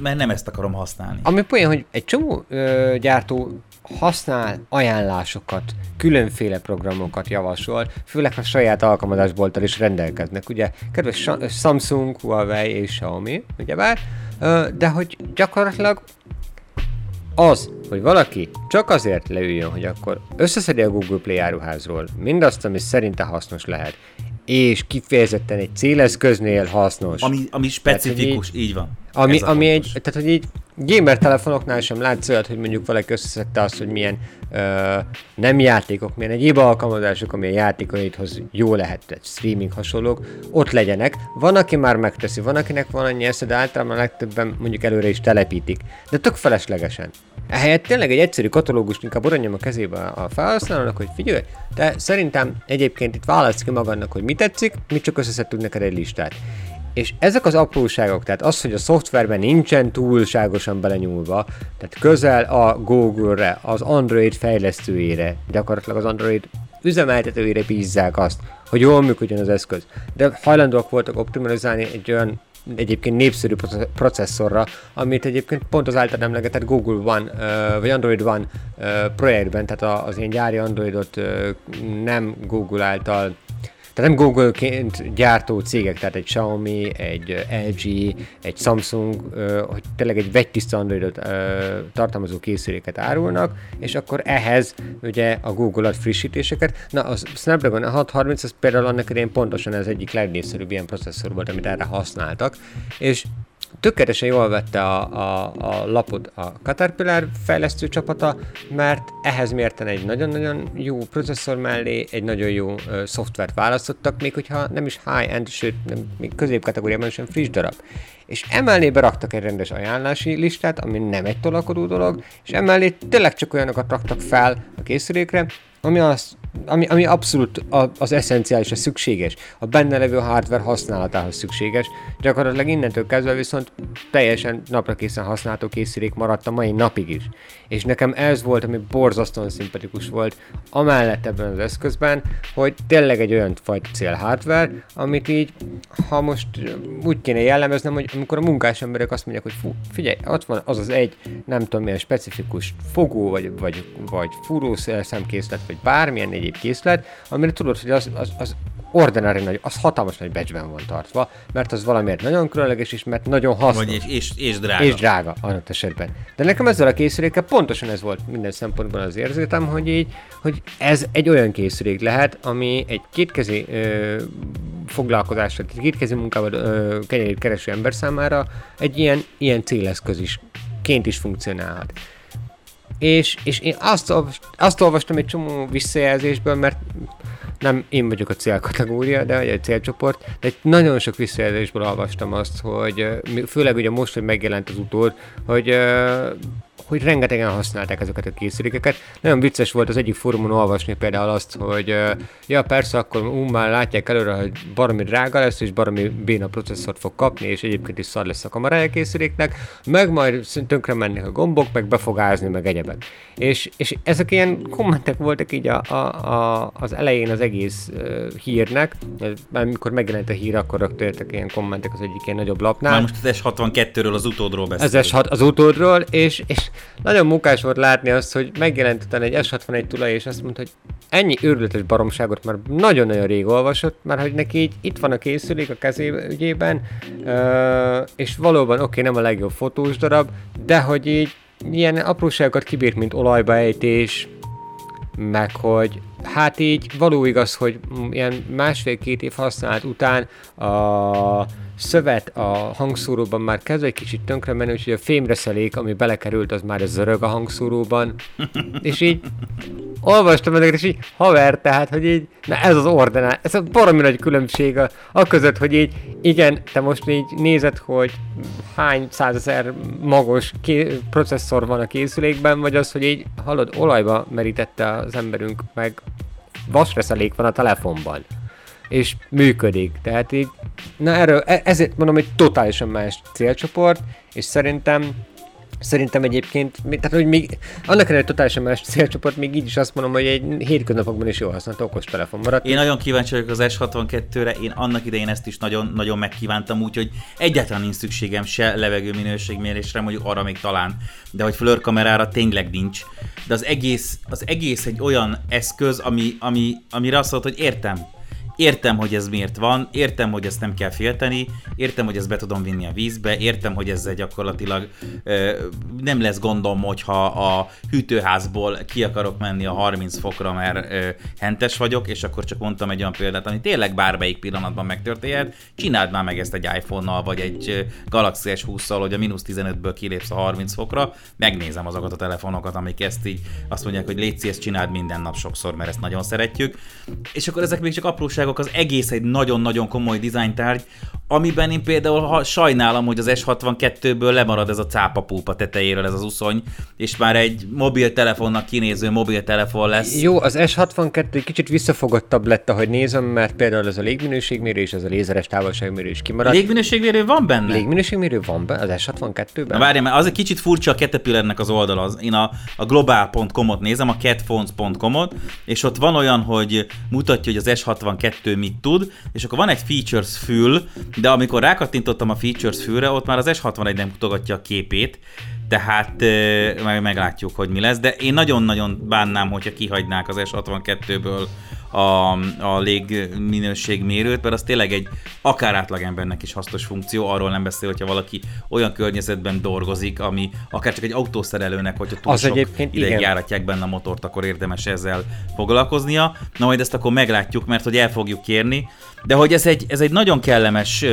mert nem ezt akarom használni. Ami olyan, hogy egy csomó ö, gyártó használ ajánlásokat, különféle programokat javasol, főleg ha saját alkalmazásbolttal is rendelkeznek. Ugye, kedves Sa- Samsung, Huawei és Xiaomi, ugyebár, de hogy gyakorlatilag az, hogy valaki csak azért leüljön, hogy akkor összeszedi a Google Play áruházról mindazt, ami szerinte hasznos lehet, és kifejezetten egy céleszköznél hasznos. Ami, ami specifikus, így- így van. Ami, ami egy, tehát hogy így gamer telefonoknál sem látsz olyat, hogy mondjuk valaki összeszedte azt, hogy milyen ö, nem játékok, milyen egyéb alkalmazások, ami a játékaidhoz jó lehet, tehát streaming hasonlók, ott legyenek. Van, aki már megteszi, van, akinek van annyi esze, de általában legtöbben mondjuk előre is telepítik. De tök feleslegesen. Ehelyett tényleg egy egyszerű katalógust inkább oda nyom a kezébe a felhasználónak, hogy figyelj, te szerintem egyébként itt válasz ki magadnak, hogy mi tetszik, mi csak összeszedtünk neked egy listát. És ezek az apróságok, tehát az, hogy a szoftverben nincsen túlságosan belenyúlva, tehát közel a Google-re, az Android fejlesztőjére, gyakorlatilag az Android üzemeltetőjére bízzák azt, hogy jól működjön az eszköz. De hajlandóak voltak optimalizálni egy olyan egyébként népszerű proce- processzorra, amit egyébként pont az által emlegetett Google One, vagy Android One projektben, tehát az ilyen gyári Androidot nem Google által tehát nem Google-ként gyártó cégek, tehát egy Xiaomi, egy LG, egy Samsung, hogy tényleg egy vegytiszta Androidot tartalmazó készüléket árulnak, és akkor ehhez ugye a Google ad frissítéseket. Na, a Snapdragon 630 az például annak idején pontosan ez egyik legnépszerűbb ilyen processzor volt, amit erre használtak, és tökéletesen jól vette a, a, a lapot a Caterpillar fejlesztő csapata, mert ehhez mérten egy nagyon-nagyon jó processzor mellé egy nagyon jó uh, szoftvert választottak, még hogyha nem is high-end, sőt, nem, még középkategóriában sem friss darab. És emellé beraktak egy rendes ajánlási listát, ami nem egy tolakodó dolog, és emellé tényleg csak olyanokat raktak fel a készülékre, ami azt ami, ami abszolút az eszenciális, a szükséges, a benne levő hardware használatához szükséges. Gyakorlatilag innentől kezdve viszont teljesen napra készen használható készülék maradt a mai napig is. És nekem ez volt, ami borzasztóan szimpatikus volt, amellett ebben az eszközben, hogy tényleg egy olyan fajta cél hardware, amit így, ha most úgy kéne jellemeznem, hogy amikor a munkás emberek azt mondják, hogy fú, figyelj, ott van az az egy, nem tudom milyen specifikus fogó, vagy, vagy, vagy fúró szemkészlet, vagy bármilyen egy egyéb készlet, amire tudod, hogy az, az, az ordinary nagy, az hatalmas nagy becsben van tartva, mert az valamiért nagyon különleges, és mert nagyon hasznos. Vagy és, és, és drága. És drága, annak esetben. De nekem ezzel a készülékkel pontosan ez volt minden szempontból az érzétem, hogy így, hogy ez egy olyan készülék lehet, ami egy kétkezi ö, foglalkozásra, kétkezi munkával ö, kereső ember számára egy ilyen, ilyen céleszköz is ként is funkcionálhat és, és én azt, azt olvastam egy csomó visszajelzésből, mert nem én vagyok a célkategória, de egy célcsoport, de egy nagyon sok visszajelzésből olvastam azt, hogy főleg ugye most, hogy megjelent az utód, hogy hogy rengetegen használták ezeket a készülékeket. Nagyon vicces volt az egyik fórumon olvasni például azt, hogy ja persze, akkor ú, már látják előre, hogy baromi drága lesz, és baromi béna processzort fog kapni, és egyébként is szar lesz a kamerája készüléknek, meg majd tönkre mennek a gombok, meg be fog ázni, meg egyebek. És, és ezek ilyen kommentek voltak így a, a, a, az elején az egész uh, hírnek, mert amikor megjelent a hír, akkor rögtön ilyen kommentek az egyik ilyen nagyobb lapnál. Már most az S62-ről, az utódról beszélünk. Az S6, az utódról, és, és nagyon munkás volt látni azt, hogy megjelent utána egy S61 tulaj, és azt mondta, hogy ennyi őrületes baromságot már nagyon-nagyon rég olvasott, mert hogy neki így itt van a készülék a kezében, és valóban oké, okay, nem a legjobb fotós darab, de hogy így ilyen apróságokat kibírt, mint olajbaejtés, meg hogy hát így való igaz, hogy ilyen másfél-két év használat után a szövet a hangszóróban már kezd egy kicsit tönkre menni, úgyhogy a fémreszelék, ami belekerült, az már zörög a hangszóróban. és így olvastam ezeket, és így haver, tehát, hogy így, na ez az ordenál, ez a baromi nagy különbség a, a között, hogy így, igen, te most így nézed, hogy hány százezer magos ké- processzor van a készülékben, vagy az, hogy így, hallod, olajba merítette az emberünk, meg vasreszelék van a telefonban és működik. Tehát így, na erről, e- ezért mondom, hogy totálisan más célcsoport, és szerintem Szerintem egyébként, tehát hogy még annak ellenére totálisan más célcsoport, még így is azt mondom, hogy egy hétköznapokban is jó használható okos telefon maradt. Én nagyon kíváncsi vagyok az S62-re, én annak idején ezt is nagyon, nagyon megkívántam, úgyhogy egyáltalán nincs szükségem se levegő minőségmérésre, mondjuk arra még talán, de hogy flör kamerára tényleg nincs. De az egész, az egész egy olyan eszköz, ami, ami, amire azt mondod, hogy értem, Értem, hogy ez miért van, értem, hogy ezt nem kell félteni, értem, hogy ezt be tudom vinni a vízbe, értem, hogy ezzel gyakorlatilag ö, nem lesz gondom, hogyha a hűtőházból ki akarok menni a 30 fokra, mert ö, hentes vagyok, és akkor csak mondtam egy olyan példát, ami tényleg bármelyik pillanatban megtörténhet, csináld már meg ezt egy iPhone-nal, vagy egy Galaxy S20-szal, hogy a mínusz 15-ből kilépsz a 30 fokra, megnézem azokat a telefonokat, amik ezt így azt mondják, hogy légy ezt csináld minden nap sokszor, mert ezt nagyon szeretjük. És akkor ezek még csak apróság apróságok, az egész egy nagyon-nagyon komoly dizájntárgy, amiben én például ha sajnálom, hogy az S62-ből lemarad ez a cápapúpa tetejéről ez az uszony, és már egy mobiltelefonnak kinéző mobiltelefon lesz. Jó, az S62 egy kicsit visszafogottabb lett, ahogy nézem, mert például ez a légminőségmérő és ez a lézeres távolságmérő is kimaradt. Légminőségmérő van benne? Légminőségmérő van benne, az S62-ben? Na várjál, mert az egy kicsit furcsa a Caterpillarnek az oldala. Én a, a global.com-ot nézem, a catphones.com-ot, és ott van olyan, hogy mutatja, hogy az S62 kettő mit tud, és akkor van egy features fül, de amikor rákattintottam a features fülre, ott már az S61 nem mutogatja a képét, tehát meg meglátjuk, hogy mi lesz, de én nagyon-nagyon bánnám, hogyha kihagynák az S62-ből a, a légminőségmérőt, mert az tényleg egy akár átlagembernek is hasznos funkció, arról nem beszél, hogyha valaki olyan környezetben dolgozik, ami akár csak egy autószerelőnek, hogyha túl Az sok egyébként ideig igen. járatják benne a motort, akkor érdemes ezzel foglalkoznia. Na majd ezt akkor meglátjuk, mert hogy el fogjuk kérni, de hogy ez egy, ez egy nagyon kellemes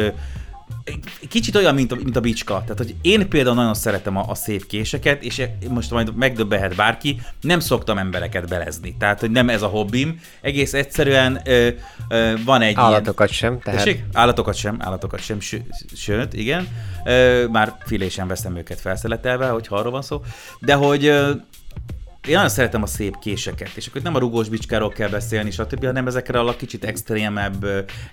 Kicsit olyan, mint a, mint a bicska. Tehát, hogy én például nagyon szeretem a, a szép késeket, és most majd megdöbbenhet bárki, nem szoktam embereket belezni. Tehát, hogy nem ez a hobbim. Egész egyszerűen ö, ö, van egy Állatokat sem, ilyen... tehát Tessék? Állatokat sem, állatokat sem, ső, sőt, igen. Ö, már filésen veszem őket felszeletelve, hogyha arról van szó. De hogy ö, én nagyon szeretem a szép késeket, és akkor nem a rugós bicskáról kell beszélni, stb., hanem ezekre a kicsit extrémebb,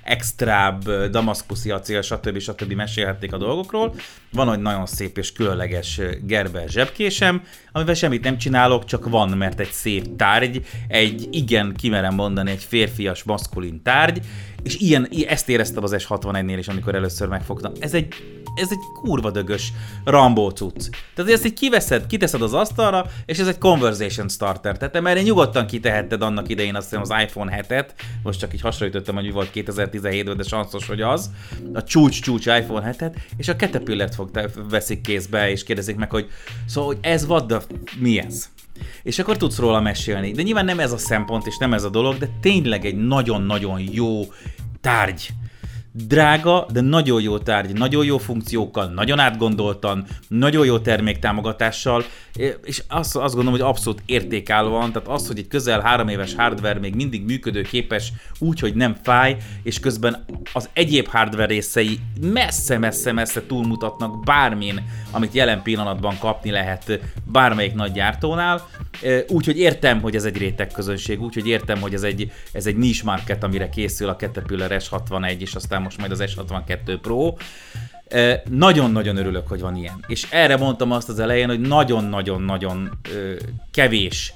extrább, damaszkuszi acél, stb. stb. mesélhették a dolgokról. Van egy nagyon szép és különleges Gerber zsebkésem, amivel semmit nem csinálok, csak van, mert egy szép tárgy, egy igen, kimerem mondani, egy férfias, maszkulin tárgy, és ilyen, ezt éreztem az S61-nél is, amikor először megfogtam. Ez egy, ez egy kurva dögös Rambo cucc. Tehát ezt így kiveszed, kiteszed az asztalra, és ez egy conversation starter. Tehát erre nyugodtan kitehetted annak idején azt hiszem az iPhone 7-et, most csak így hasonlítottam, hogy mi volt 2017-ben, de sanszos, hogy az, a csúcs-csúcs iPhone 7-et, és a Caterpillar-t fog, veszik kézbe, és kérdezik meg, hogy szóval, hogy ez what the, mi ez? És akkor tudsz róla mesélni. De nyilván nem ez a szempont, és nem ez a dolog, de tényleg egy nagyon-nagyon jó tárgy. Drága, de nagyon jó tárgy, nagyon jó funkciókkal, nagyon átgondoltan, nagyon jó terméktámogatással, és azt, azt gondolom, hogy abszolút értékállóan, tehát az, hogy egy közel három éves hardware még mindig működőképes úgy, hogy nem fáj, és közben az egyéb hardware részei messze-messze-messze túlmutatnak bármin, amit jelen pillanatban kapni lehet bármelyik nagy gyártónál, úgyhogy értem, hogy ez egy réteg közönség, úgyhogy értem, hogy ez egy, ez egy niche market, amire készül a Caterpillar S61, és aztán most majd az S62 Pro. Nagyon-nagyon örülök, hogy van ilyen. És erre mondtam azt az elején, hogy nagyon-nagyon-nagyon kevés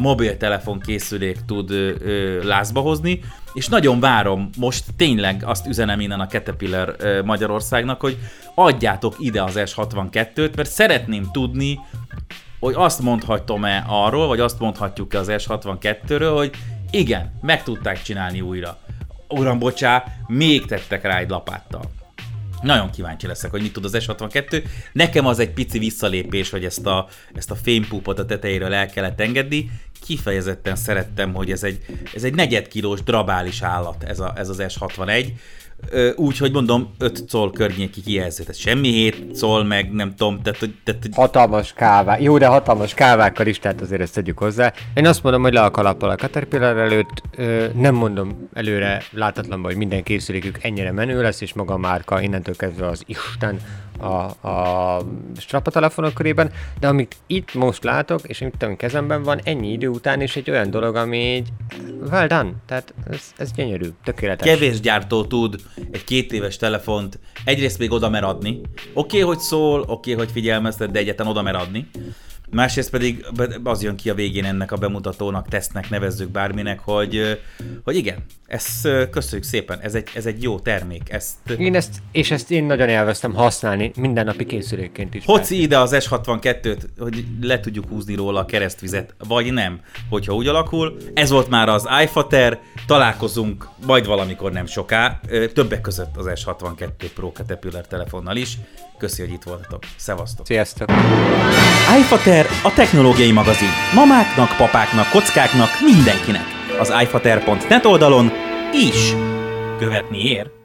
mobiltelefon készülék tud ö, ö, lázba hozni, és nagyon várom, most tényleg azt üzenem innen a Caterpillar ö, Magyarországnak, hogy adjátok ide az S62-t, mert szeretném tudni, hogy azt mondhatom-e arról, vagy azt mondhatjuk-e az S62-ről, hogy igen, meg tudták csinálni újra. Uram, bocsá, még tettek rá egy lapáttal. Nagyon kíváncsi leszek, hogy mit tud az S62. Nekem az egy pici visszalépés, hogy ezt a, ezt a fémpúpot a tetejéről el kellett engedni. Kifejezetten szerettem, hogy ez egy, ez egy negyedkilós drabális állat, ez, a, ez az S61. Ö, Úgyhogy mondom, 5 coll környéki kijelző, tehát semmi 7 coll, meg nem tudom, tehát, tehát hatalmas kává. Jó, de hatalmas kávákkal is, tehát azért ezt tegyük hozzá. Én azt mondom, hogy le a kalappal a Caterpillar előtt. Nem mondom előre látatlanban, hogy minden készülékük ennyire menő lesz, és maga a márka innentől kezdve az Isten a, a strapa telefonok körében, de amit itt most látok, és amit a kezemben van, ennyi idő után is egy olyan dolog, ami így well done. Tehát ez, ez gyönyörű, tökéletes. Kevés gyártó tud egy két éves telefont egyrészt még oda mer. Oké, okay, hogy szól, oké, okay, hogy figyelmeztet, de egyáltalán oda mer adni. Másrészt pedig az jön ki a végén ennek a bemutatónak, tesznek, nevezzük bárminek, hogy, hogy igen, ezt köszönjük szépen, ez egy, ez egy jó termék. Ezt, Én ezt, és ezt én nagyon elvesztem használni mindennapi készülékként is. Hoci ide az S62-t, hogy le tudjuk húzni róla a keresztvizet, vagy nem, hogyha úgy alakul. Ez volt már az iFater, találkozunk majd valamikor nem soká, többek között az S62 Pro Caterpillar telefonnal is. Köszi, hogy itt voltatok. Szevasztok! Sziasztok! iFater a technológiai magazin. Mamáknak, papáknak, kockáknak, mindenkinek. Az iFater.net oldalon is követni ér.